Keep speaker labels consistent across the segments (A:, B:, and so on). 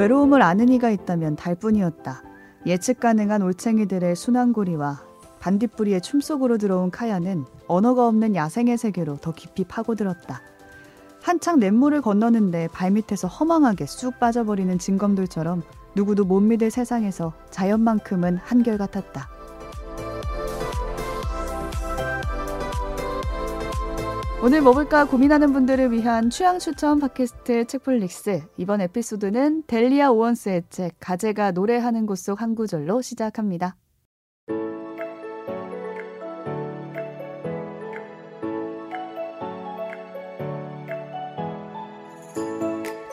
A: 외로움을 아는 이가 있다면 달뿐이었다. 예측 가능한 올챙이들의 순환고리와 반딧불이의 춤속으로 들어온 카야는 언어가 없는 야생의 세계로 더 깊이 파고들었다. 한창 냇물을 건너는데 발밑에서 허망하게 쑥 빠져버리는 진검돌처럼 누구도 못 믿을 세상에서 자연만큼은 한결같았다. 오늘 뭐 볼까 고민하는 분들을 위한 취향 추천 팟캐스트 책플릭스 이번 에피소드는 델리아 오원스의 책 가제가 노래하는 곳 속 한 구절로 시작합니다.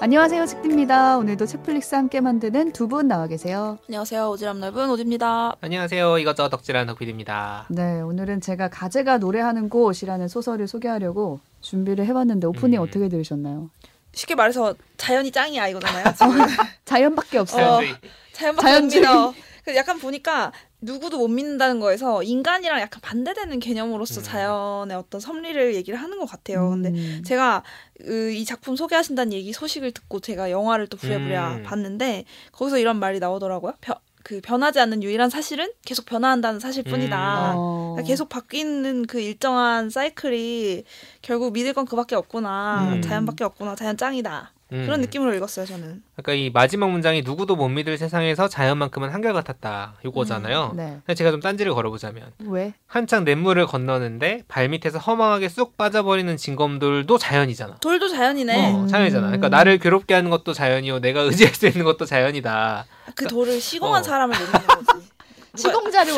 A: 안녕하세요 책디입니다. 오늘도 책플릭스 함께 만드는 두 분 나와 계세요.
B: 안녕하세요. 오지랖 넓은 오지입니다.
C: 안녕하세요. 이것저것 덕질하는 덕필입니다.
A: 네, 오늘은 제가 가제가 노래하는 곳이라는 소설을 소개하려고 준비를 해봤는데 오프닝
C: 음.
A: 어떻게 들으셨나요?
B: 쉽게 말해서 자연이 짱이야 이거잖아요.
A: 자연밖에 없어요.
B: 어.
C: 자연주의.
B: 자연밖에
A: 자연주의.
B: 그래서 약간 보니까 누구도 못 믿는다는 거에서 인간이랑 약간 반대되는 개념으로서
C: 음.
B: 자연의 어떤 섭리를 얘기를 하는 것 같아요. 근데
A: 음.
B: 제가 으, 이 작품 소개하신다는 얘기 소식을 듣고 제가 영화를 또 부랴부랴
C: 음.
B: 봤는데 거기서 이런 말이 나오더라고요. 벼, 그 변하지 않는 유일한 사실은 계속 변화한다는 사실뿐이다.
A: 어.
B: 그러니까 계속 바뀌는 그 일정한 사이클이 결국 믿을 건 그밖에 없구나.
C: 음.
B: 자연밖에 없구나. 자연 짱이다.
C: 음.
B: 그런 느낌으로 읽었어요, 저는.
C: 그러니까 이 마지막 문장이 누구도 못 믿을 세상에서 자연만큼은 한결같았다. 요거잖아요.
A: 네.
C: 근데 제가 좀 딴지를 걸어보자면
A: 왜?
C: 한창 냇물을 건너는데 발밑에서 허망하게 쑥 빠져버리는 진검돌도 자연이잖아.
B: 돌도 자연이네.
C: 어, 자연이잖아. 그러니까 나를 괴롭게 하는 것도 자연이요. 내가 의지할 수 있는 것도 자연이다.
B: 그 돌을 시공한
C: 어.
B: 사람을 못 믿는 거지.
A: 시공자를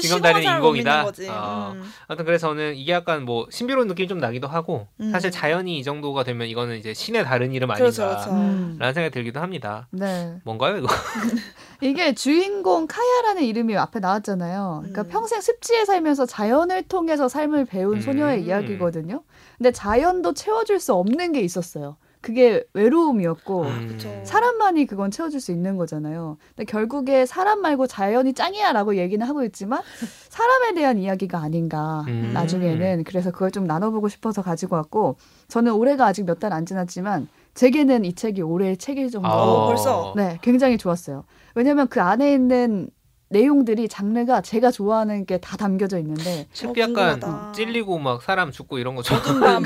C: 진검다리는
B: 사람을 못 믿는
C: 인공이다?
B: 거지.
C: 어.
B: 음.
C: 아무튼 그래서 저는 이게 약간 뭐 신비로운 느낌이 좀 나기도 하고
B: 음.
C: 사실 자연이 이 정도가 되면 이거는 이제 신의 다른 이름 아닌가
B: 그렇죠, 그렇죠.
A: 음.
C: 라는 생각이 들기도 합니다.
A: 네.
C: 뭔가요 이거?
A: 이게 주인공 카야라는 이름이 앞에 나왔잖아요. 그러니까
B: 음.
A: 평생 습지에 살면서 자연을 통해서 삶을 배운
C: 음.
A: 소녀의 이야기거든요. 근데 자연도 채워줄 수 없는 게 있었어요. 그게 외로움이었고
C: 음.
B: 그쵸.
A: 사람만이 그건 채워줄 수 있는 거잖아요. 근데 결국에 사람 말고 자연이 짱이야라고 얘기는 하고 있지만 사람에 대한 이야기가 아닌가
C: 음.
A: 나중에는 그래서 그걸 좀 나눠보고 싶어서 가지고 왔고 저는 올해가 아직 몇 달 안 지났지만 제게는 이 책이 올해의 책일 정도로
B: 어, 벌써?
A: 네 굉장히 좋았어요. 왜냐면 그 안에 있는 내용들이 장르가 제가 좋아하는 게 다 담겨져 있는데
C: 책이
B: 어,
C: 약간
B: 궁금하다.
C: 찔리고 막 사람 죽고 이런.
B: 어둠 밤.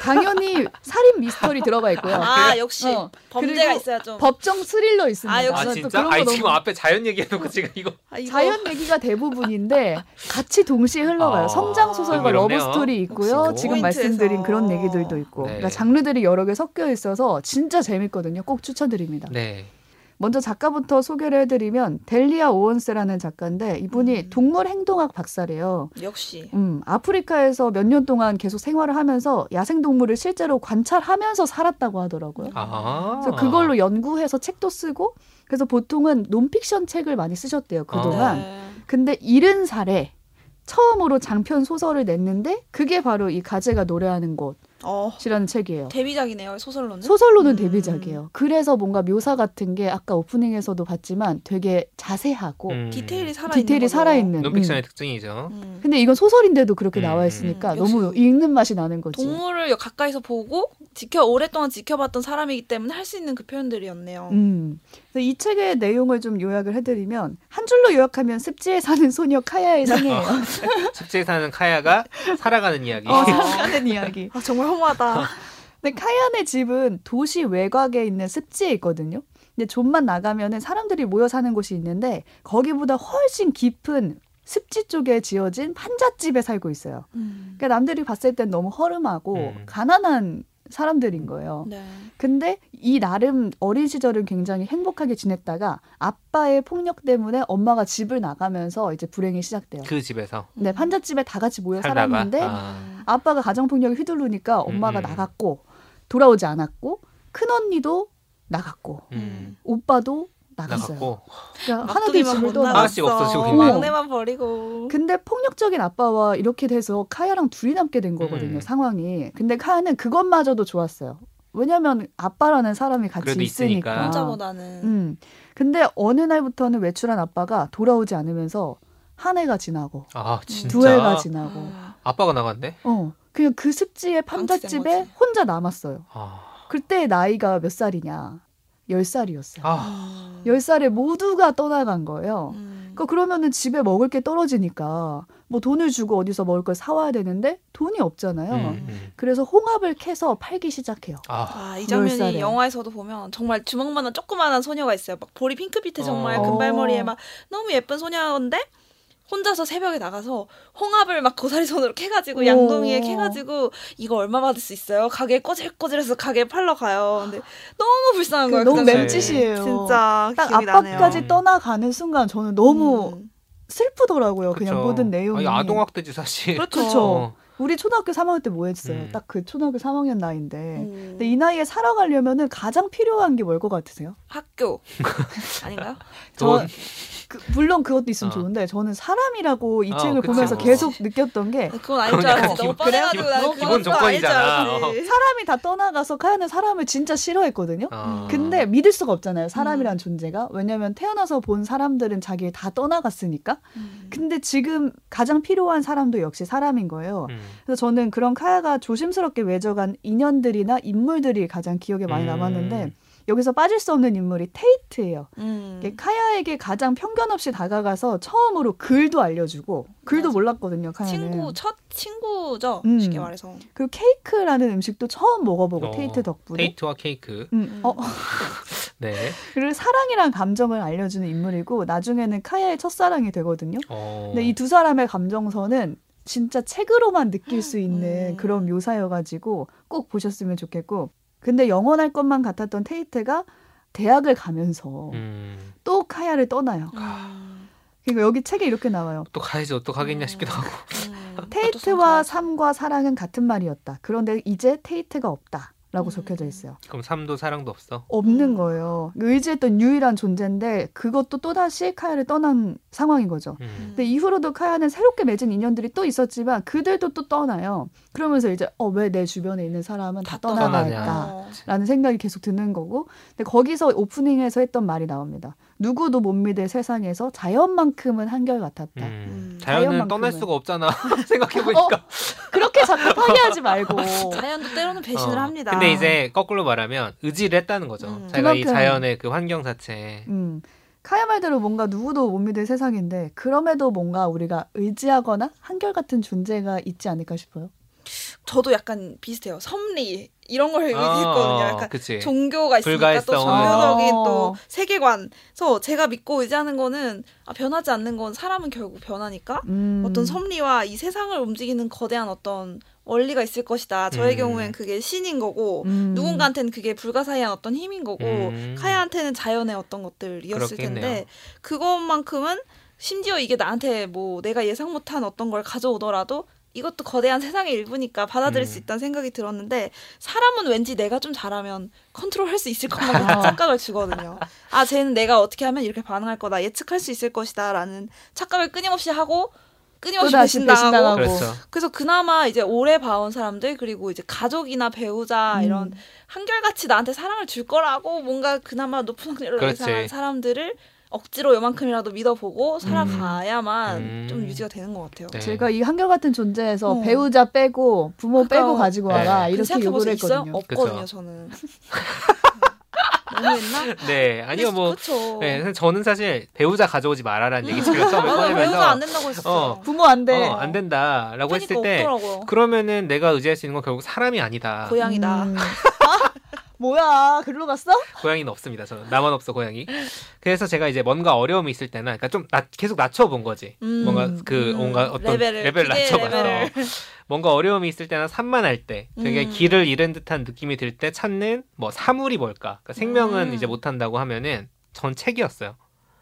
A: 당연히 살인 미스터리 들어가 있고요.
B: 아, 역시
A: 어.
B: 범죄가 있어야 좀.
A: 법정 스릴러 있습니다.
B: 아, 역시
C: 아
A: 또
C: 진짜?
A: 그런 거
C: 아니
A: 너무
C: 지금 앞에 자연 얘기해놓고 지금 이거
B: 아, 이거-
A: 자연 얘기가 대부분인데 같이 동시에 흘러가요.
C: 아,
A: 성장 소설과. 러브 스토리 있고요.
C: 역시
A: 지금. 말씀드린 그런 얘기들도 있고.
C: 네.
A: 그러니까 장르들이 여러 개 섞여 있어서 진짜 재밌거든요. 꼭 추천드립니다.
C: 네.
A: 먼저 작가부터 소개를 해드리면 델리아 오원스라는 작가인데 이분이
B: 음.
A: 동물 행동학 박사래요.
B: 역시.
A: 음, 아프리카에서 몇 년 동안 계속 생활을 하면서 야생 동물을 실제로 관찰하면서 살았다고 하더라고요.
C: 아.
A: 그래서 그걸로 연구해서 책도 쓰고 그래서 보통은 논픽션 책을 많이 쓰셨대요 그동안.
B: 네.
A: 근데 일흔 살에 처음으로 장편 소설을 냈는데 그게 바로 이 가제가 노래하는
B: 어,
A: 곳이라는 책이에요.
B: 데뷔작이네요, 소설로는.
A: 소설로는
B: 음.
A: 데뷔작이에요. 그래서 뭔가 묘사 같은 게 아까 오프닝에서도 봤지만 되게 자세하고
C: 음.
B: 디테일이 살아있는
A: 디테일이
B: 거죠.
A: 살아 있는.
C: 논픽션의
A: 음.
C: 특징이죠.
B: 음.
A: 근데 이건 소설인데도 그렇게
C: 음,
A: 나와
C: 음.
A: 있으니까
B: 음,
A: 너무 읽는 맛이 나는 거지.
B: 동물을 가까이서 보고 지켜 오랫동안 지켜봤던 사람이기 때문에 할 수 있는 그 표현들이었네요.
A: 음. 이 책의 내용을 좀 요약을 해드리면 한 줄로 요약하면 습지에 사는 소녀 카야의 생애예요.
C: 습지에 사는 카야가 살아가는 이야기.
A: 어, 살아가는 이야기.
B: 아 정말 허무하다.
A: 근데 카야네 집은 도시 외곽에 있는 습지에 있거든요. 근데 좀만 나가면은 사람들이 모여 사는 곳이 있는데 거기보다 훨씬 깊은 습지 쪽에 지어진 판잣집에 살고 있어요.
B: 음.
A: 그러니까 남들이 봤을 땐 너무 허름하고
C: 음.
A: 가난한 사람들인 거예요.
B: 네.
A: 근데 이 나름 어린 시절은 굉장히 행복하게 지냈다가 아빠의 폭력 때문에 엄마가 집을 나가면서 이제 불행이 시작돼요.
C: 그 집에서
A: 네, 판잣집에 다 같이 모여
C: 살다가
A: 살았는데
C: 아.
A: 아빠가 가정폭력에 휘둘르니까 엄마가
C: 음.
A: 나갔고 돌아오지 않았고 큰 언니도 나갔고
C: 음.
A: 오빠도 나갔어요.
C: 나갔고
A: 그러니까 하나도 집을
B: 못
A: 나갔어.
C: 없어지고
A: 있네.
B: 막내만 버리고.
A: 근데 폭력적인 아빠와 이렇게 돼서 카야랑 둘이 남게 된 거거든요
C: 음.
A: 상황이. 근데 카야는 그것마저도 좋았어요. 왜냐면 아빠라는 사람이 같이 있으니까.
C: 있으니까.
B: 혼자보다는.
A: 음. 근데 어느 날부터는 외출한 아빠가 돌아오지 않으면서 한 해가 지나고
C: 아 진짜
A: 두 해가 지나고
B: 아,
C: 아빠가 나갔네.
A: 어 그냥 그 습지의 판잣집에. 혼자 남았어요.
C: 아.
A: 그때 나이가 몇 살이냐? 10살이었어요.
C: 아,
A: 10살에 모두가 떠나간 거예요.
B: 음.
A: 그러니까 그러면은 집에 먹을 게 떨어지니까 뭐 돈을 주고 어디서 먹을 걸 사와야 되는데 돈이 없잖아요.
C: 음, 음.
A: 그래서 홍합을 캐서 팔기 시작해요.
C: 아,
B: 아, 이. 장면이 영화에서도 보면 정말 주먹만한 조그만한 소녀가 있어요. 막 볼이 핑크빛에 정말
C: 어.
B: 금발머리에 막 너무 예쁜 소녀인데 혼자서 새벽에 나가서 홍합을 막 고사리 손으로 캐가지고
A: 오.
B: 양동이에 캐가지고 이거 얼마 받을 수 있어요? 가게 꼬질꼬질해서 가게에 팔러 가요. 근데 너무 불쌍한 거예요.
A: 너무
B: 그.
A: 맴짓이에요.
B: 진짜
A: 딱
B: 기억이
A: 아빠까지
B: 나네요.
C: 음.
A: 떠나가는 순간 저는 너무
B: 음.
A: 슬프더라고요. 그냥
C: 그쵸.
A: 모든 내용이.
C: 아니, 아동학대지 사실.
B: 그렇죠.
C: 어.
A: 우리 초등학교 3학년 때 뭐 했어요?
C: 음.
A: 딱그 초등학교 3학년 나이인데.
B: 음.
A: 근데 이 나이에 살아가려면은 가장 필요한 게 뭘 것 같으세요?
B: 학교 아닌가요?
C: 돈.
A: 그, 물론 그것도 있으면
C: 어.
A: 좋은데 저는 사람이라고 이
C: 어,
A: 책을
C: 그쵸.
A: 보면서 계속 느꼈던 게
B: 그건 아닐 줄.
C: 약간
B: 너무 뻔해가지고
C: 기본- 조건이잖아.
B: 알았지.
A: 사람이 다 떠나가서 카야는 사람을 진짜 싫어했거든요.
C: 어.
A: 근데 믿을 수가 없잖아요.
B: 음.
A: 사람이란 존재가. 왜냐면 태어나서 본 사람들은 자기 다 떠나갔으니까.
B: 음.
A: 근데 지금 가장 필요한 사람도 역시 사람인 거예요.
C: 음.
A: 그래서 저는 그런 카야가 조심스럽게 맺어간 인연들이나 인물들이 가장 기억에 많이
C: 음.
A: 남았는데 여기서 빠질 수 없는 인물이 테이트예요.
B: 음.
A: 카야에게 가장 편견 없이 다가가서 처음으로 글도 알려주고 글도
B: 맞아.
A: 몰랐거든요. 카야는.
B: 친구 첫 친구죠.
A: 음.
B: 쉽게 말해서.
A: 그리고 케이크라는 음식도 처음 먹어보고
C: 어,
A: 테이트 덕분에.
C: 테이트와 케이크.
A: 음, 어,
C: 네.
A: 그리고 사랑이란 감정을 알려주는 인물이고 나중에는 카야의 첫사랑이 되거든요.
C: 어.
A: 근데 이 두 사람의 감정선은 진짜 책으로만 느낄 수 있는
B: 음.
A: 그런 묘사여가지고 꼭 보셨으면 좋겠고. 근데 영원할 것만 같았던 테이트가 대학을 가면서
C: 음.
A: 또 카야를 떠나요.
B: 음.
A: 그러니까 여기 책에 이렇게 나와요.
C: 또 가야지 어떡하겠냐
B: 음.
C: 싶기도 하고.
B: 음.
A: 테이트와 삶과 사랑은 같은 말이었다. 그런데 이제 테이트가 없다. 라고
B: 음.
A: 적혀져 있어요.
C: 그럼 삶도 사랑도 없어.
A: 없는
B: 음.
A: 거예요. 의지했던 유일한 존재인데 그것도 또다시 카야를 떠난 상황인 거죠.
C: 음.
A: 근데 이후로도 카야는 새롭게 맺은 인연들이 또 있었지만 그들도 또 떠나요. 그러면서 이제 어 왜 내 주변에 있는 사람은 다,
B: 다
A: 떠나갈까?
B: 어.
A: 라는 생각이 계속 드는 거고. 근데 거기서 오프닝에서 했던 말이 나옵니다. 누구도 못 믿을 세상에서 자연만큼은 한결같았다.
C: 음.
B: 음.
C: 자연은
A: 자연만큼은.
C: 떠날 수가 없잖아. 생각해보니까.
A: 그렇게 자꾸 파괴하지 말고.
B: 자연도 때로는 배신을
C: 어.
B: 합니다.
C: 근데 이제 거꾸로 말하면 의지를 했다는 거죠.
B: 음.
C: 자기가 이
A: 그만큼-
C: 자연의 그 환경 자체에.
A: 음. 카야 말대로 뭔가 누구도 못 믿을 세상인데 그럼에도 뭔가 우리가 의지하거나 한결같은 존재가 있지 않을까 싶어요.
B: 저도 약간 비슷해요. 섭리 이런 걸
C: 어,
B: 의지했거든요. 약간
C: 그치.
B: 종교가 있으니까 또
C: 불가했어.
B: 종교적인
A: 어.
B: 또 세계관. 그래서 제가 믿고 의지하는 거는 아, 변하지 않는 건 사람은 결국 변하니까
A: 음.
B: 어떤 섭리와 이 세상을 움직이는 거대한 어떤 원리가 있을 것이다. 저의
C: 음.
B: 경우엔 그게 신인 거고
A: 음.
B: 누군가한테는 그게 불가사의한 어떤 힘인 거고
C: 음.
B: 카야한테는 자연의 어떤 것들이었을
C: 그렇겠네요.
B: 텐데 그것만큼은 심지어 이게 나한테 뭐 내가 예상 못한 어떤 걸 가져오더라도 이것도 거대한 세상의 일부니까 받아들일
C: 음.
B: 수 있다는 생각이 들었는데 사람은 왠지 내가 좀 잘하면 컨트롤할 수 있을 것만 같은
A: 어.
B: 착각을 주거든요. 아, 쟤는 내가 어떻게 하면 이렇게 반응할 거다. 예측할 수 있을 것이다라는 착각을 끊임없이 하고 끊임없이 배신당하고
A: 배신당하고.
C: 그렇죠.
B: 그래서 그나마 이제 오래 봐온 사람들 그리고 이제 가족이나 배우자
A: 음.
B: 이런 한결같이 나한테 사랑을 줄 거라고 뭔가 그나마 높은 확률로. 예상한 사람들을 억지로 요만큼이라도 믿어보고 살아가야만
C: 음.
B: 좀 유지가 되는 것 같아요.
C: 네.
A: 제가 이 한결같은 존재에서
B: 어.
A: 배우자 빼고 부모
B: 그러니까.
A: 빼고 가지고
C: 네.
A: 와라
B: 근데
A: 이렇게. 요구를
B: 있어요?
A: 했거든요.
B: 없거든요,
C: 그쵸.
B: 저는. 너무했나?
C: 네, 아니요 뭐.
B: 그쵸.
C: 네, 저는 사실 배우자 가져오지 말아라는 얘기 제가 처음에
B: 배우자
C: 꺼내면서
B: 안 된다고 했었어.
C: 어,
A: 부모 안 돼.
C: 어, 안 된다라고 했을
B: 하니까
C: 때
B: 없더라고요.
C: 그러면은 내가 의지할 수 있는 건 결국 사람이 아니다.
B: 고양이다.
A: 음. 아, 뭐야? 글로 갔어?
C: 고양이는 없습니다. 저는 나만 없어 고양이. 그래서 제가 이제 뭔가 어려움이 있을 때는 그러니까 좀 낮- 계속 낮춰본 거지.
B: 음.
C: 뭔가 그
B: 음.
C: 뭔가 어떤
B: 레벨을,
C: 낮춰봐서
B: 레벨을.
C: 뭔가 어려움이 있을 때나 산만할 때 되게
B: 음.
C: 길을 잃은 듯한 느낌이 들 때 찾는 뭐 사물이 뭘까? 그러니까 생명은
B: 음.
C: 이제 못한다고 하면은 전 책이었어요.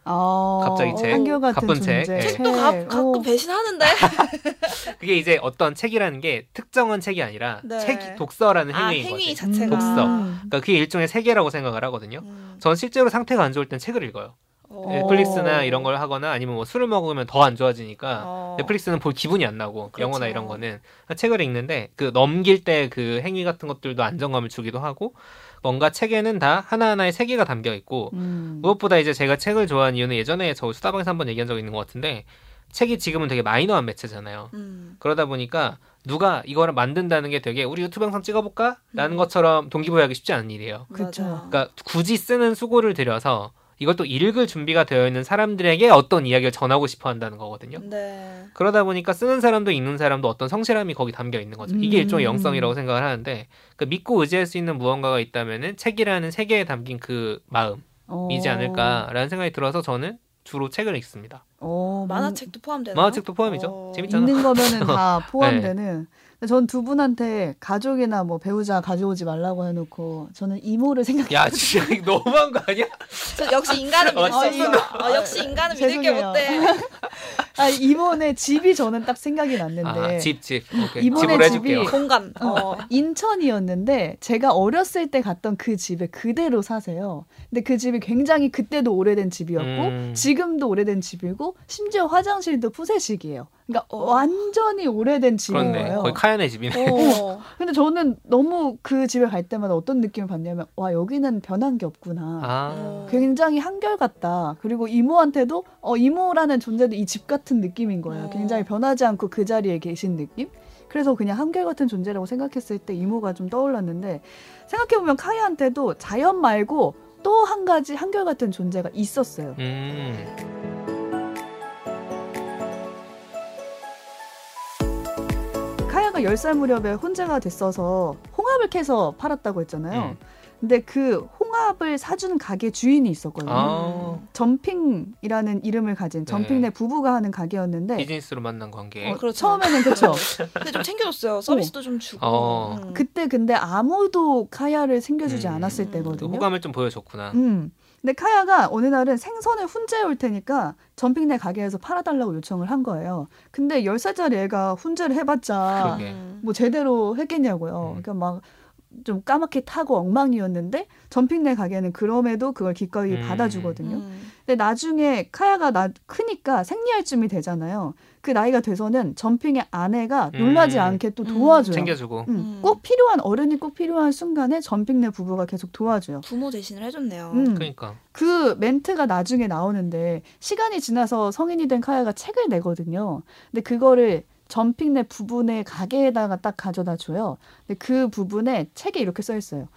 A: 어,
C: 갑자기 책,
A: 한결 같은
C: 가쁜 책. 네.
B: 책도 가, 가끔
A: 어.
B: 배신하는데.
C: 그게 이제 어떤 책이라는 게 특정한 책이 아니라
B: 네.
C: 책 독서라는
B: 아,
C: 행위인
B: 행위
C: 거지.
B: 자체가.
C: 독서.
A: 음.
C: 그러니까 그게 일종의 세계라고 생각을 하거든요.
B: 음.
C: 전 실제로 상태가 안 좋을 땐 책을 읽어요.
B: 어.
C: 넷플릭스나 이런 걸 하거나 아니면 뭐 술을 먹으면 더 안 좋아지니까
B: 어.
C: 넷플릭스는 볼 기분이 안 나고
B: 그렇죠.
C: 영화나 이런 거는 책을 읽는데 그 넘길 때 그 행위 같은 것들도 안정감을 주기도 하고 뭔가 책에는 다 하나하나의 세계가 담겨 있고
A: 음.
C: 무엇보다 이제 제가 책을 좋아하는 이유는 예전에 저 수다방에서 한번 얘기한 적 있는 것 같은데 책이 지금은 되게 마이너한 매체잖아요.
B: 음.
C: 그러다 보니까 누가 이거를 만든다는 게 되게 우리 유튜브 영상 찍어볼까? 라는
B: 음.
C: 것처럼 동기부여하기 쉽지 않은 일이에요.
B: 맞아.
C: 그러니까 굳이 쓰는 수고를 들여서 이걸 또 읽을 준비가 되어 있는 사람들에게 어떤 이야기를 전하고 싶어 한다는 거거든요.
B: 네.
C: 그러다 보니까 쓰는 사람도 읽는 사람도 어떤 성실함이 거기 담겨 있는 거죠. 이게
A: 음.
C: 일종의 영성이라고 생각을 하는데 그 믿고 의지할 수 있는 무언가가 있다면은 책이라는 세계에 담긴 그 마음이지
A: 어.
C: 않을까라는 생각이 들어서 저는 주로 책을 읽습니다.
A: 어,
B: 만화책도 포함되나요?
C: 만화책도 포함이죠.
B: 어.
C: 재밌잖아.
A: 읽는 거면은 다
C: 네.
A: 포함되는. 전 두 분한테 가족이나 뭐 배우자 가져오지 말라고 해놓고 저는 이모를 생각.
C: 야 진짜 이거 너무한 거 아니야?
B: 저 역시 인간은 믿을 수
C: 어,
B: 없어. 어, 역시 인간은 믿을 게. 못돼.
A: 아 이모네 집이 저는 딱 생각이 났는데.
C: 아, 집, 해줄게요.
A: 집이-
B: 공감. 어.
A: 어, 인천이었는데 제가 어렸을 때 갔던 그 집에 그대로 사세요. 근데 그 집이 굉장히 그때도 오래된 집이었고
C: 음.
A: 지금도 오래된 집이고 심지어 화장실도 푸세식이에요. 그러니까
B: 어.
A: 완전히 오래된 집인
C: 그렇네.
A: 거예요.
C: 거의 카야네 집이네.
B: 어.
A: 근데 저는 너무 그 집에 갈 때마다 어떤 느낌을 받냐면 와 여기는 변한 게 없구나.
C: 아.
B: 어.
A: 굉장히 한결같다. 그리고 이모한테도 어 이모라는 존재도 이 집 같은 느낌인 거예요.
B: 어.
A: 굉장히 변하지 않고 그 자리에 계신 느낌. 그래서 그냥 한결같은 존재라고 생각했을 때 이모가 좀 떠올랐는데 생각해보면 카이한테도 자연 말고 또 한 가지 한결같은 존재가 있었어요.
C: 음.
A: 카야가 10살 무렵에 혼자가 됐어서 홍합을 캐서 팔았다고 했잖아요.
C: 음.
A: 근데 그 홍합을 사주는 가게 주인이 있었거든요.
C: 아.
A: 점핑이라는 이름을 가진 점핑 내 부부가 하는 가게였는데
C: 비즈니스로 만난 관계.
A: 어,
B: 그렇죠.
A: 처음에는 그렇죠.
B: 근데 좀 챙겨줬어요. 서비스도 좀 주고.
C: 어.
B: 음.
A: 그때 근데 아무도 카야를 챙겨주지
C: 음.
A: 않았을 때거든요.
C: 호감을 좀 보여줬구나.
A: 음. 근데 카야가 어느 날은 생선을 훈제해 올 테니까 점핑 내 가게에서 팔아달라고 요청을 한 거예요. 근데 10살짜리 애가 훈제를 해봤자
C: 그러게.
B: 음.
A: 뭐 제대로 했겠냐고요.
C: 음.
A: 그러니까 막 좀 까맣게 타고 엉망이었는데 점핑 내 가게는 그럼에도 그걸 기꺼이
C: 음.
A: 받아주거든요.
B: 음.
A: 근데 나중에 카야가 나 크니까 생리할쯤이 되잖아요. 그 나이가 돼서는 점핑의 아내가 놀라지
C: 음.
A: 않게 또
B: 음.
A: 도와줘요.
C: 챙겨주고.
A: 음,
B: 음.
A: 꼭 필요한 어른이 꼭 필요한 순간에 점핑 내 부부가 계속 도와줘요.
B: 부모 대신을 해줬네요.
A: 음.
C: 그러니까.
A: 그 멘트가 나중에 나오는데 시간이 지나서 성인이 된 카야가 책을 내거든요. 근데 그거를 점핑 내 부분의 가게에다가 딱 가져다 줘요. 근데 그 부분에 책에 이렇게 써 있어요.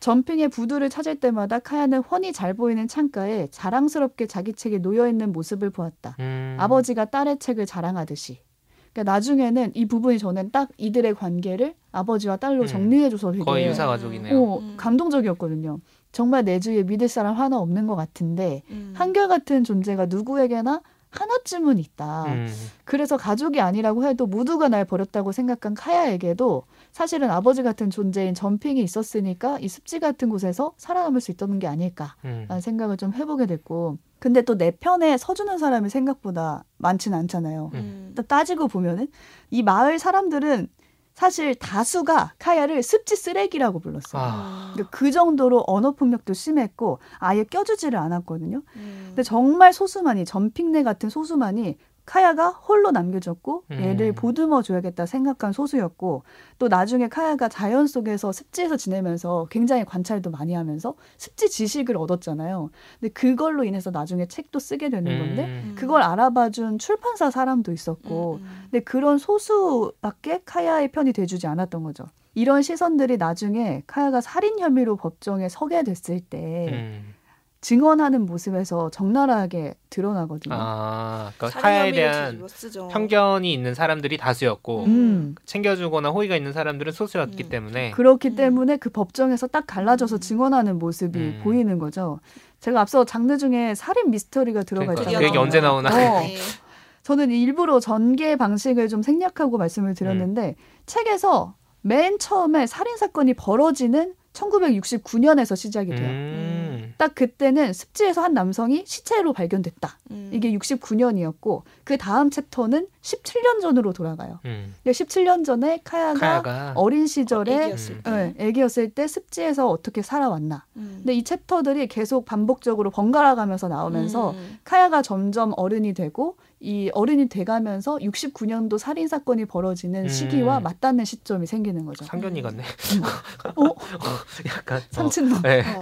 A: 점핑의 부두를 찾을 때마다 카야는 훤히 잘 보이는 창가에 자랑스럽게 자기 책이 놓여 있는 모습을 보았다.
C: 음.
A: 아버지가 딸의 책을 자랑하듯이. 그러니까 나중에는 이 부분이 저는 딱 이들의 관계를 아버지와 딸로
C: 음.
A: 정리해줘서 되게
C: 거의 유사
B: 음.
C: 가족이네요.
A: 어,
B: 음.
A: 감동적이었거든요. 정말 내 주위에 믿을 사람 하나 없는 것 같은데
B: 음.
A: 한결같은 존재가 누구에게나 하나쯤은 있다.
C: 음.
A: 그래서 가족이 아니라고 해도 모두가 날 버렸다고 생각한 카야에게도 사실은 아버지 같은 존재인 점핑이 있었으니까 이 습지 같은 곳에서 살아남을 수 있던 게 아닐까라는
C: 음.
A: 생각을 좀 해보게 됐고 근데 또 내 편에 서주는 사람이 생각보다 많지는 않잖아요.
B: 음.
A: 또 따지고 보면은 이 마을 사람들은 사실 다수가 카야를 습지 쓰레기라고 불렀어요.
C: 아.
A: 그러니까 그 정도로 언어 폭력도 심했고 아예 껴주지를 않았거든요.
B: 음.
A: 근데 정말 소수만이 점핑네 같은 소수만이 카야가 홀로 남겨졌고
C: 음.
A: 얘를 보듬어 줘야겠다 생각한 소수였고 또 나중에 카야가 자연 속에서 습지에서 지내면서 굉장히 관찰도 많이 하면서 습지 지식을 얻었잖아요. 근데 그걸로 인해서 나중에 책도 쓰게 되는 건데
C: 음.
A: 그걸 알아봐준 출판사 사람도 있었고
B: 음, 음.
A: 근데 그런 소수밖에 카야의 편이 돼주지 않았던 거죠. 이런 시선들이 나중에 카야가 살인 혐의로 법정에 서게 됐을 때
C: 음.
A: 증언하는 모습에서 적나라하게 드러나거든요.
C: 아, 그러니까
B: 혐의를
C: 대한. 편견이 있는 사람들이 다수였고
A: 음.
C: 챙겨주거나 호의가 있는 사람들은 소수였기
B: 음.
C: 때문에
A: 그렇기
B: 음.
A: 때문에 그 법정에서 딱 갈라져서
B: 음.
A: 증언하는 모습이
C: 음.
A: 보이는 거죠. 제가 앞서 장르 중에 살인 미스터리가 들어가
C: 그러니까
A: 있잖아요.
C: 그 얘기 언제 나오나.
A: 어,
B: 네.
A: 저는 일부러 전개 방식을 좀 생략하고 말씀을 드렸는데 책에서 맨 처음에 살인 사건이 벌어지는 1969년에서 시작이 돼요.
C: 음.
A: 딱 그때는 습지에서 한 남성이 시체로 발견됐다.
B: 음.
A: 이게 69년이었고 그 다음 챕터는 17년 전으로 돌아가요.
C: 음.
A: 근데 17년 전에 카야가,
C: 카야가
A: 어린 시절에
B: 애기였을
C: 음.
B: 때.
A: 네, 애기였을 때 습지에서 어떻게 살아왔나.
B: 음.
A: 근데 이 챕터들이 계속 반복적으로 번갈아 가면서 나오면서
B: 음.
A: 카야가 점점 어른이 되고 이 어른이 돼가면서 69년도 살인 사건이 벌어지는
C: 음.
A: 시기와 맞닿는 시점이 생기는 거죠.
C: 상견이 같네.
A: 어?
C: 약간 어.
A: 삼친놈.
C: 네.
B: 어.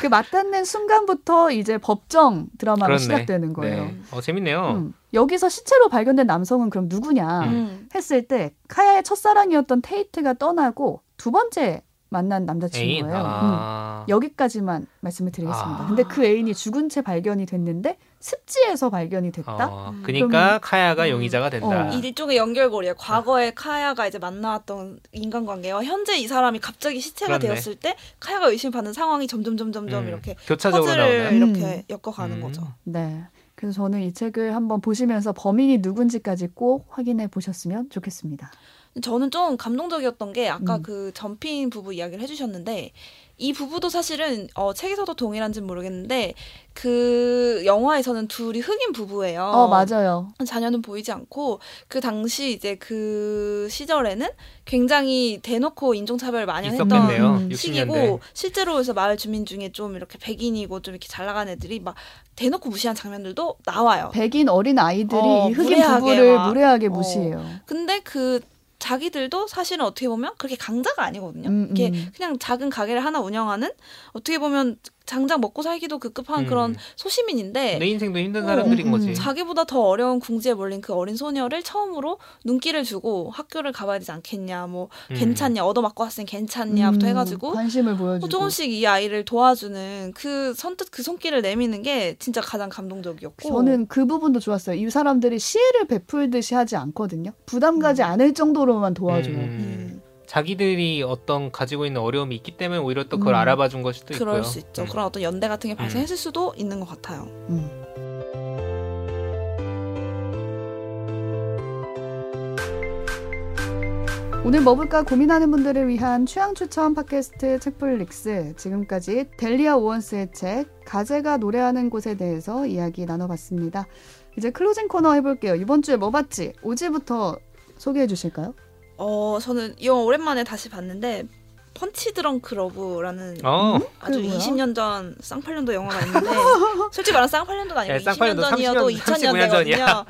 A: 그맞 닿는 순간부터 이제 법정 드라마가
C: 그렇네.
A: 시작되는 거예요.
C: 네. 어 재밌네요.
A: 음. 여기서 시체로 발견된 남성은 그럼 누구냐
B: 음.
A: 했을 때 카야의 첫사랑이었던 테이트가 떠나고 두 번째 만난. 남자친구예요. 음.
C: 아.
A: 여기까지만 말씀을 드리겠습니다.
C: 아.
A: 근데 그 애인이 죽은 채 발견이 됐는데 습지에서 발견이 됐다.
C: 어,
B: 음.
C: 그러니까 카야가
B: 음.
C: 용의자가 된다.
A: 어.
B: 이 일종의 연결고리예요. 과거에 카야가 이제 만나왔던 인간관계와 현재 이 사람이 갑자기 시체가
C: 그렇네.
B: 되었을 때 카야가 의심받는 상황이 점점 점점 점
C: 음,
B: 이렇게
C: 교차적으로 나오는.
B: 이렇게
A: 음.
B: 엮어가는
C: 음.
B: 거죠.
A: 네. 그래서 저는 이 책을 한번 보시면서 범인이 누군지까지 꼭 확인해 보셨으면 좋겠습니다.
B: 저는 좀 감동적이었던 게 아까
A: 음.
B: 그 전피인 부부 이야기를 해주셨는데 이 부부도 사실은 어, 책에서도 동일한지는 모르겠는데 그 영화에서는 둘이 흑인 부부예요.
A: 어, 맞아요.
B: 자녀는 보이지 않고 그 당시 이제 그 시절에는 굉장히 대놓고 인종차별을 많이 했던
C: 있었겠네요.
A: 음.
C: 60년대.
B: 시기고 실제로 그래서 마을 주민 중에 좀 이렇게 백인이고 좀 이렇게 잘 나간 애들이 막 대놓고 무시한 장면들도 나와요.
A: 백인 어린 아이들이
B: 어,
A: 이 흑인 부부를
B: 막,
A: 무례하게
B: 어.
A: 무시해요.
B: 근데 그 자기들도 사실은 어떻게 보면 그렇게 강자가 아니거든요.
A: 음,
B: 이게
A: 음.
B: 그냥 작은 가게를 하나 운영하는 어떻게 보면 장장 먹고 살기도 급급한
C: 음.
B: 그런 소시민인데
C: 내 인생도 힘든
B: 어,
C: 사람들인
A: 음,
C: 거지.
A: 음.
B: 자기보다 더 어려운 궁지에 몰린 그 어린 소녀를 처음으로 눈길을 주고 학교를 가봐야 되지 않겠냐, 뭐
C: 음.
B: 괜찮냐, 얻어맞고 왔으니 괜찮냐부터
A: 음,
B: 해가지고
A: 관심을 보여주고
B: 뭐 조금씩 이 아이를 도와주는 그 선뜻 그 손길을 내미는 게 진짜 가장 감동적이었고
A: 저는 그 부분도 좋았어요. 이 사람들이 시혜를 베풀듯이 하지 않거든요. 부담 가지
B: 음.
A: 않을 정도로만 도와줘요.
C: 음.
B: 음,
C: 자기들이 어떤 가지고 있는 어려움이 있기 때문에 오히려 또 그걸
A: 음.
C: 알아봐 준 걸 수도 있고요.
B: 그럴 수 있죠.
C: 음.
B: 그런 어떤 연대 같은 게 발생했을 수도 있는 것 같아요.
A: 음. 오늘 뭐 볼까 고민하는 분들을 위한 취향 추천 팟캐스트 책플릭스 지금까지 델리아 오원스의 책 가재가 노래하는 곳에 대해서 이야기 나눠봤습니다. 이제 클로징 코너 해볼게요. 이번 주에 뭐 봤지? 오지부터 소개해 주실까요?
B: 어, 저는 이 영화 오랜만에 다시 봤는데 펀치 드렁크 러브라는
C: 어,
B: 아주
A: 그게 뭐야?
B: 20년 전 쌍팔년도 영화가 있는데 솔직히 말하면 쌍팔년도가 아니고
C: 예,
B: 20년
C: 쌍팔년도
B: 전이어도
C: 30년
B: 2000년
C: 전이야.
B: 되거든요.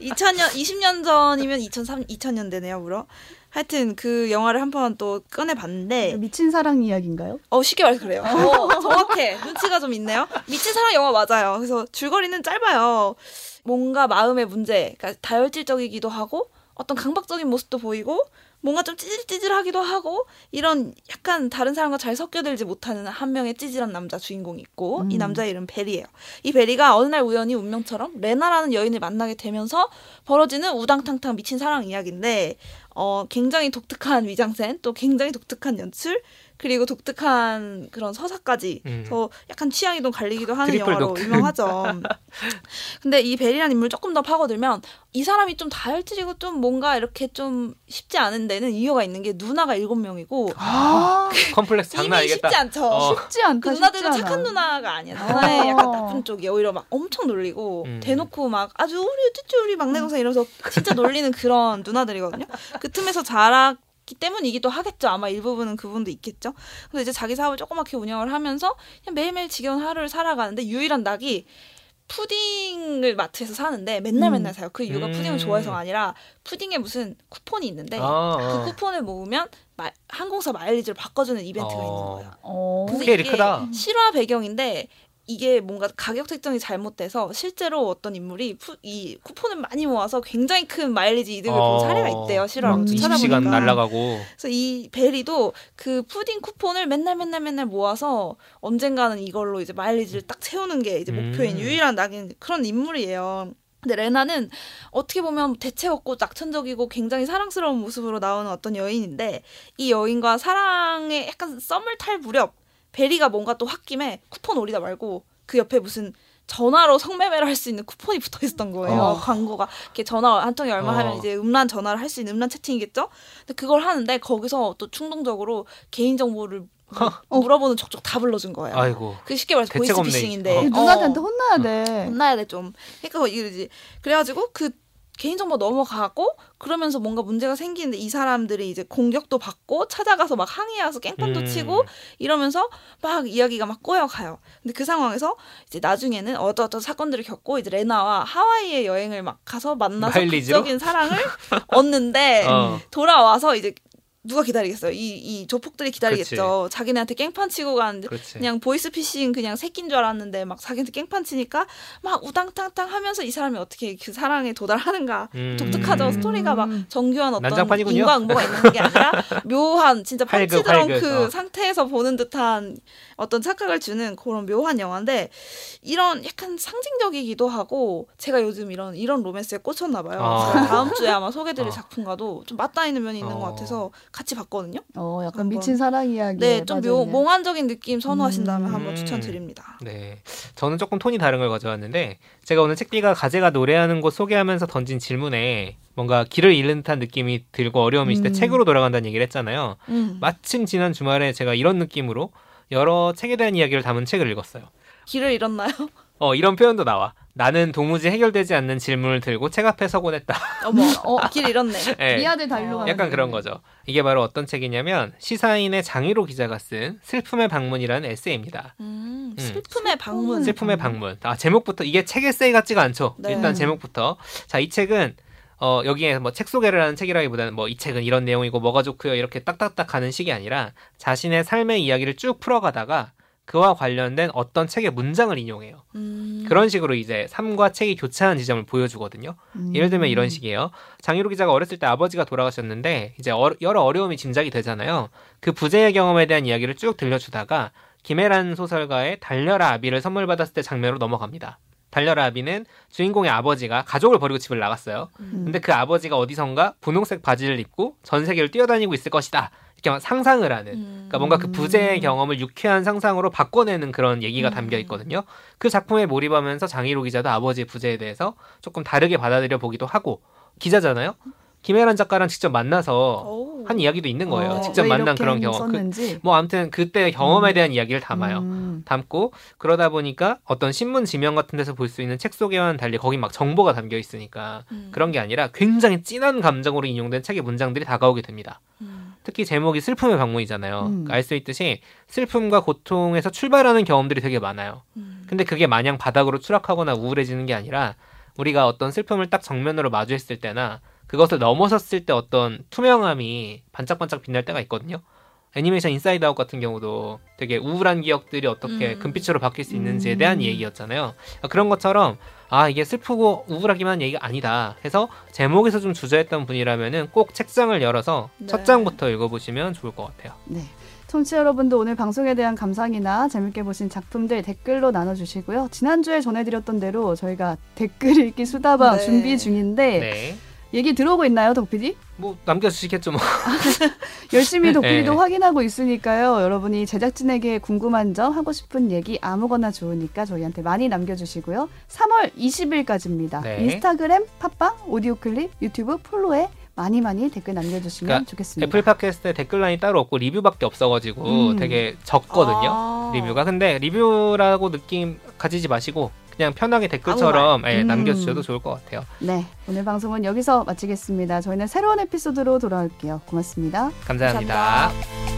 B: 2000년 20년 전이면 2003 2000년대네요, 물어. 하여튼 그 영화를 한 번 또 꺼내 봤는데
A: 미친 사랑 이야기인가요?
B: 어 쉽게 말해서 그래요. 어, 정확해. 눈치가 좀 있네요. 미친 사랑 영화 맞아요. 그래서 줄거리는 짧아요. 뭔가 마음의 문제, 그러니까 다혈질적이기도 하고 어떤 강박적인 모습도 보이고 뭔가 좀 찌질찌질하기도 하고 이런 약간 다른 사람과 잘 섞여들지 못하는 한 명의 찌질한 남자 주인공이 있고 이
A: 음.
B: 남자의 이름 베리예요. 이 베리가 어느 날 우연히 운명처럼 레나라는 여인을 만나게 되면서 벌어지는 우당탕탕 미친 사랑 이야기인데 어 굉장히 독특한 위장센 또 굉장히 독특한 연출 그리고 독특한 그런 서사까지
C: 음.
B: 저 약간 취향이 좀 갈리기도 하는 영화로
C: 독특.
B: 유명하죠. 근데 이 베리라는 인물 조금 더 파고들면 이 사람이 좀 다혈질이고 좀 뭔가 이렇게 좀 쉽지 않은 데는 이유가 있는 게 누나가 일곱 명이고
A: 아,
C: 컴플렉스 장난
B: 이미
C: 아니겠다.
B: 쉽지 않죠.
C: 어.
A: 쉽지 않다.
B: 그 누나들도. 착한 누나가 아니야. 누나의
A: 어.
B: 약간 나쁜 쪽이 오히려 막 엄청 놀리고
C: 음.
B: 대놓고 막 아주 우리 쭈쭈 우리 막내 동생 이러면서 진짜 놀리는 그런 누나들이거든요. 그 틈에서 자 랐기 때문이기도 하겠죠. 아마 일부분은 그분도 있겠죠. 그래서 이제 자기 사업을 조그맣게 운영을 하면서 그냥 매일매일 지겨운 하루를 살아가는데 유일한 낙이 푸딩을 마트에서 사는데 맨날
A: 음.
B: 맨날 사요. 그 이유가
C: 음.
B: 푸딩을 좋아해서가 아니라 푸딩에 무슨 쿠폰이 있는데
C: 어,
B: 그
C: 어.
B: 쿠폰을 모으면 마- 항공사 마일리지를 바꿔주는 이벤트가
C: 어.
B: 있는 거예요.
A: 어.
B: 근데 이게
C: 크다.
B: 실화 배경인데 이게 뭔가 가격 책정이 잘못돼서 실제로 어떤 인물이 푸, 이 쿠폰을 많이 모아서 굉장히 큰 마일리지 이득을 본 사례가 있대요. 실화로
A: 음,
B: 좀
C: 20시간
B: 찾아보니까.
C: 날라가고.
B: 그래서 이 베리도 그 푸딩 쿠폰을 맨날 맨날 맨날 모아서 언젠가는 이걸로 이제 마일리지를 딱 채우는 게 이제
C: 음.
B: 목표인 유일한 낙인 그런 인물이에요. 근데 레나는 어떻게 보면 대책 없고 낙천적이고 굉장히 사랑스러운 모습으로 나오는 어떤 여인인데 이 여인과 사랑에 약간 썸을 탈 무렵 베리가 뭔가 또 홧김에 쿠폰 오리다 말고 그 옆에 무슨 전화로 성매매를 할 수 있는 쿠폰이 붙어 있었던 거예요.
A: 어.
B: 광고가 이렇게 전화 한 통에 얼마
C: 어.
B: 하면 이제 음란 전화를 할 수 있는 음란 채팅이겠죠. 근데 그걸 하는데 거기서 또 충동적으로 개인 정보를
A: 어.
B: 물어보는 족족 다 불러준 거예요.
C: 아이고.
B: 그 쉽게 말해서 보이스피싱인데
C: 어.
A: 누나한테
B: 어,
A: 혼나야 돼.
B: 혼나야 돼 좀. 그러니까 이러지. 그래가지고 그 개인정보 넘어가고 그러면서 뭔가 문제가 생기는데 이 사람들이 이제 공격도 받고 찾아가서 막 항의해서 깽판도
C: 음.
B: 치고 이러면서 막 이야기가 막 꼬여가요. 근데 그 상황에서 이제 나중에는 어떤 사건들을 겪고 이제 레나와 하와이에 여행을 막 가서 만나서? 극적인 사랑을 얻는데
C: 어.
B: 돌아와서 이제 누가 기다리겠어요? 이, 이 조폭들이 기다리겠죠. 자기네한테 깽판 치고 간. 그냥 보이스피싱 그냥 새끼인 줄 알았는데 막 자기한테 깽판 치니까 막 우당탕탕 하면서 이 사람이 어떻게 그 사랑에 도달하는가
C: 음.
B: 독특하죠. 스토리가 막 정교한 어떤
C: 난장판이군요.
B: 인과 응보가 있는 게 아니라 묘한 진짜 펀치 드렁크
C: 활극, 어.
B: 상태에서 보는 듯한 어떤 착각을 주는 그런 묘한 영화인데 이런 약간 상징적이기도 하고 제가 요즘 이런 이런 로맨스에 꽂혔나 봐요.
C: 아.
B: 그래서 다음 주에 아마 소개드릴
C: 어.
B: 작품과도 좀 맞닿아 있는 면이 있는
C: 어.
B: 것 같아서 같이 봤거든요.
A: 어, 약간
B: 한번.
A: 미친 사랑 이야기.
B: 네, 좀 묘, 몽환적인 느낌 선호하신다면
A: 음.
B: 한번 추천드립니다.
C: 네. 저는 조금 톤이 다른 걸 가져왔는데 제가 오늘 책비가 가제가 노래하는 곳 소개하면서 던진 질문에 뭔가 길을 잃는 듯한 느낌이 들고 어려움이 있을 때
A: 음.
C: 책으로 돌아간다는 얘기를 했잖아요.
B: 음.
C: 마침 지난 주말에 제가 이런 느낌으로 여러 책에 대한 이야기를 담은 책을 읽었어요.
B: 길을 잃었나요?
C: 어, 이런 표현도 나와. 나는 도무지 해결되지 않는 질문을 들고 책 앞에 서곤 했다.
B: 어머, 어, 길 잃었네.
C: 예.
A: 미아들 달로
B: 어,
C: 약간 그런. 거죠. 이게 바로 어떤 책이냐면 시사인의 장희로 기자가 쓴 슬픔의 방문이라는 에세이입니다.
B: 음,
C: 음.
B: 슬픔의 방문.
C: 슬픔의 방문. 아 제목부터 이게 책 에세이 같지가 않죠.
B: 네.
C: 일단 제목부터 자 이 책은 어 여기에 뭐 책 소개를 하는 책이라기보다는 뭐 이 책은 이런 내용이고 뭐가 좋고요 이렇게 딱딱딱 가는 식이 아니라 자신의 삶의 이야기를 쭉 풀어가다가 그와 관련된 어떤 책의 문장을 인용해요.
B: 음.
C: 그런 식으로 이제 삶과 책이 교차하는 지점을 보여주거든요.
A: 음.
C: 예를 들면 이런 식이에요. 장희로 기자가 어렸을 때 아버지가 돌아가셨는데 이제 어- 여러 어려움이 짐작이 되잖아요. 그 부재의 경험에 대한 이야기를 쭉 들려주다가 김혜란 소설가의 달려라 아비를 선물 받았을 때 장면으로 넘어갑니다. 달려라 아비는 주인공의 아버지가 가족을 버리고 집을 나갔어요.
A: 음.
C: 근데 그 아버지가 어디선가 분홍색 바지를 입고 전 세계를 뛰어다니고 있을 것이다. 이렇게 막 상상을 하는.
B: 음.
C: 그러니까 뭔가 그 부재의 경험을 유쾌한 상상으로 바꿔내는 그런 얘기가
B: 음.
C: 담겨 있거든요. 그 작품에 몰입하면서 장희로 기자도 아버지의 부재에 대해서 조금 다르게 받아들여 보기도 하고 기자잖아요. 김혜란 작가랑 직접 만나서
B: 오.
C: 한 이야기도 있는 거예요.
A: 어,
C: 직접
A: 왜
C: 만난 그런 경험. 그. 뭐 아무튼 그때 경험에
A: 음.
C: 대한 이야기를 담아요.
A: 음.
C: 담고 그러다 보니까 어떤 신문 지명 같은 데서 볼 수 있는 책 소개와는 달리 거기 막 정보가 담겨 있으니까
B: 음.
C: 그런 게 아니라 굉장히 진한 감정으로 인용된 책의 문장들이 다가오게 됩니다.
B: 음.
C: 특히 제목이 슬픔의 방문이잖아요.
A: 음.
C: 알수 있듯이 슬픔과 고통에서 출발하는 경험들이 되게 많아요.
B: 음.
C: 근데 그게 마냥 바닥으로 추락하거나 우울해지는 게 아니라 우리가 어떤 슬픔을 딱 정면으로 마주했을 때나 그것을 넘어섰을 때 어떤 투명함이 반짝반짝 빛날 때가 있거든요. 애니메이션 인사이드 아웃 같은 경우도 되게 우울한 기억들이 어떻게
B: 음.
C: 금빛으로 바뀔 수 있는지에
A: 음.
C: 대한 얘기였잖아요. 그런 것처럼 아 이게 슬프고 우울하기만 한 얘기가 아니다 해서 제목에서 좀 주저했던 분이라면은 꼭 책장을 열어서
B: 네.
C: 첫 장부터 읽어보시면 좋을 것 같아요.
A: 네. 청취자 여러분도 오늘 방송에 대한 감상이나 재밌게 보신 작품들 댓글로 나눠주시고요. 지난주에 전해드렸던 대로 저희가 댓글 읽기 수다방
B: 네.
A: 준비 중인데
C: 네.
A: 얘기 들어오고 있나요, 덕PD?
C: 뭐 남겨주시겠죠 뭐.
A: 열심히 덕PD도
C: 네.
A: 확인하고 있으니까요. 여러분이 제작진에게 궁금한 점, 하고 싶은 얘기 아무거나 좋으니까 저희한테 많이 남겨주시고요. 3월 20일까지입니다.
C: 네.
A: 인스타그램, 팟빵, 오디오 클립, 유튜브 플로에 많이 많이 댓글 남겨주시면
C: 그러니까
A: 좋겠습니다.
C: 애플 팟캐스트에 댓글란이 따로 없고 리뷰밖에 없어가지고
A: 음.
C: 되게 적거든요.
B: 아.
C: 리뷰가 근데 리뷰라고 느낌 가지지 마시고 그냥 편하게 댓글처럼 예,
A: 음.
C: 남겨주셔도 좋을 것 같아요.
A: 네, 오늘 방송은 여기서 마치겠습니다. 저희는 새로운 에피소드로 돌아올게요. 고맙습니다.
C: 감사합니다.
B: 감사합니다.